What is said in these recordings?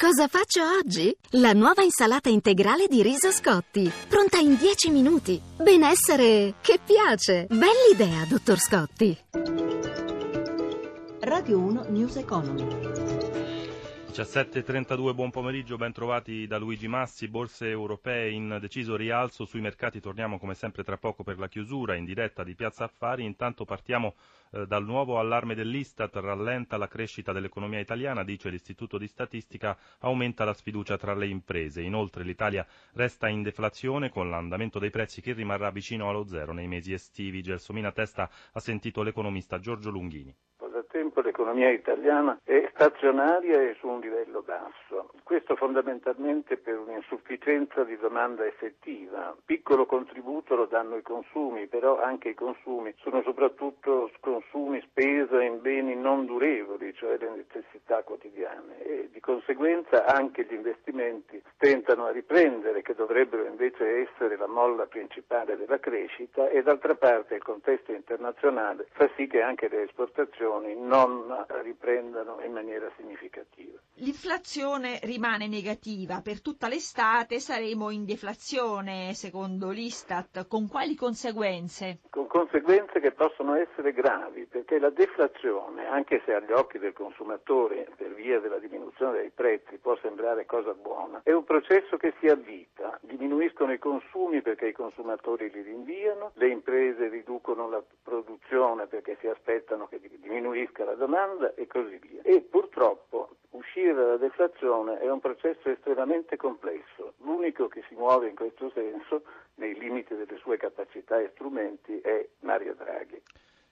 Cosa faccio oggi? La nuova insalata integrale di riso Scotti, pronta in 10 minuti. Benessere che piace. Bell'idea, dottor Scotti. Radio 1 News Economy. 17.32, buon pomeriggio, ben trovati da Luigi Massi, borse europee in deciso rialzo sui mercati, torniamo come sempre tra poco per la chiusura in diretta di Piazza Affari, intanto partiamo eh, dal nuovo allarme dell'Istat, rallenta la crescita dell'economia italiana, dice l'Istituto di Statistica, aumenta la sfiducia tra le imprese, inoltre l'Italia resta in deflazione con l'andamento dei prezzi che rimarrà vicino allo zero nei mesi estivi, Gelsomina Testa ha sentito l'economista Giorgio Lunghini tempo l'economia italiana è stazionaria e su un livello basso. Questo fondamentalmente per un'insufficienza di domanda effettiva. Piccolo contributo lo danno i consumi, però anche i consumi sono soprattutto consumi, spesa in beni non durevoli, cioè le necessità quotidiane e di conseguenza anche gli investimenti tentano a riprendere che dovrebbero invece essere la molla principale della crescita e d'altra parte il contesto internazionale fa sì che anche le esportazioni non riprendano in maniera significativa. L'inflazione rimane negativa, per tutta l'estate saremo in deflazione secondo l'Istat, con quali conseguenze? Con conseguenze che possono essere gravi, perché la deflazione, anche se agli occhi del consumatore via della diminuzione dei prezzi può sembrare cosa buona, è un processo che si avvita, diminuiscono i consumi perché i consumatori li rinviano, le imprese riducono la produzione perché si aspettano che diminuisca la domanda e così via. E purtroppo uscire dalla deflazione è un processo estremamente complesso. L'unico che si muove in questo senso, nei limiti delle sue capacità e strumenti, è Mario Draghi.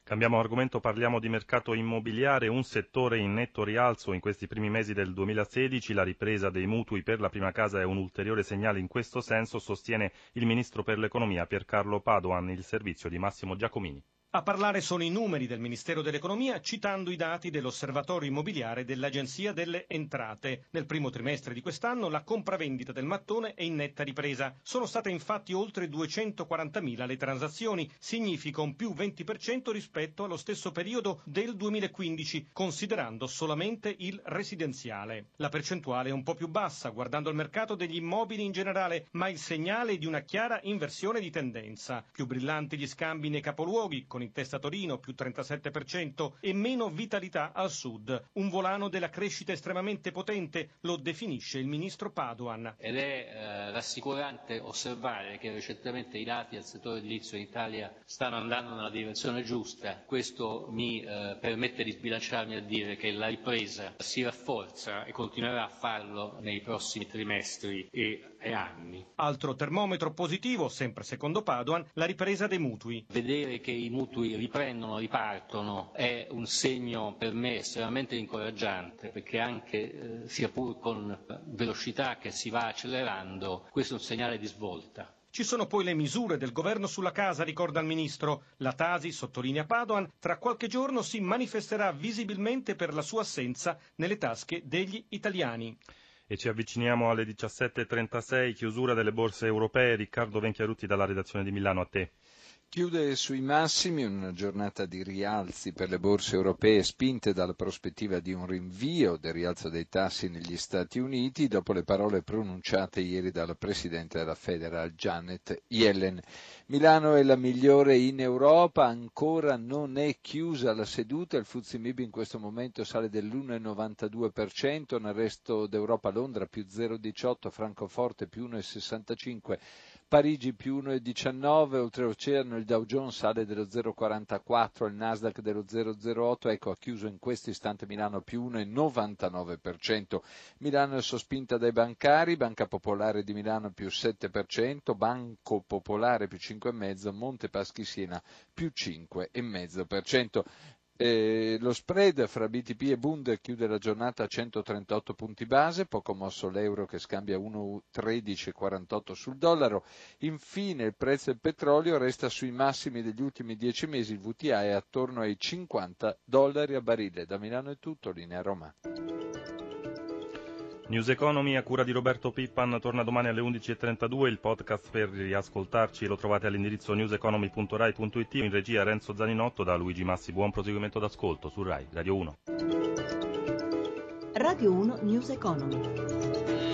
Cambiamo argomento, parliamo di mercato immobiliare, un settore in netto rialzo in questi primi mesi del 2016, la ripresa dei mutui per la prima casa è un ulteriore segnale in questo senso, sostiene il ministro per l'economia Piercarlo Padoan, il servizio di Massimo Giacomini. A parlare sono i numeri del Ministero dell'Economia citando i dati dell'Osservatorio immobiliare dell'Agenzia delle Entrate. Nel primo trimestre di quest'anno la compravendita del mattone è in netta ripresa. Sono state infatti oltre 240.000 le transazioni, significa un più 20% rispetto allo stesso periodo del 2015, considerando solamente il residenziale. La percentuale è un po' più bassa guardando il mercato degli immobili in generale, ma il segnale di una chiara inversione di tendenza. Più brillanti gli scambi nei capoluoghi, con in testa Torino più 37% e meno vitalità al sud. Un volano della crescita estremamente potente, lo definisce il ministro Paduan. Ed è eh, rassicurante osservare che recentemente i dati del settore edilizio in Italia stanno andando nella direzione giusta. Questo mi eh, permette di sbilanciarmi a dire che la ripresa si rafforza e continuerà a farlo nei prossimi trimestri e, e anni. Altro termometro positivo, sempre secondo Paduan, la ripresa dei mutui. Vedere che i mutui mutui riprendono, ripartono, è un segno per me estremamente incoraggiante perché anche eh, sia pur con velocità che si va accelerando, questo è un segnale di svolta. Ci sono poi le misure del governo sulla casa, ricorda il ministro. La Tasi, sottolinea Padoan, tra qualche giorno si manifesterà visibilmente per la sua assenza nelle tasche degli italiani. E ci avviciniamo alle 17.36, chiusura delle borse europee. Riccardo Venchiarutti dalla redazione di Milano, a te. Chiude sui massimi una giornata di rialzi per le borse europee spinte dalla prospettiva di un rinvio del rialzo dei tassi negli Stati Uniti dopo le parole pronunciate ieri dalla Presidente della Federal Janet Yellen. Milano è la migliore in Europa, ancora non è chiusa la seduta, il Fuzzi Mib in questo momento sale dell'1,92%, nel resto d'Europa Londra più 0,18, Francoforte più 1,65%, Parigi più 1,19, oltreoceano il Dow Jones sale dello 0,44, il Nasdaq dello 0,08, ecco ha chiuso in questo istante Milano più 1,99%. Milano è sospinta dai bancari, Banca Popolare di Milano più 7%, Banco Popolare più 5,5%, Monte Paschi Siena più 5,5%. Eh, lo spread fra BTP e Bund chiude la giornata a 138 punti base, poco mosso l'euro che scambia 1,1348 sul dollaro. Infine il prezzo del petrolio resta sui massimi degli ultimi dieci mesi, il VTA è attorno ai 50 dollari a barile. Da Milano è tutto, linea Roma. News Economy a cura di Roberto Pippan torna domani alle 11.32, il podcast per riascoltarci lo trovate all'indirizzo newseconomy.rai.it in regia Renzo Zaninotto da Luigi Massi, buon proseguimento d'ascolto su Rai Radio 1. Radio 1 News Economy.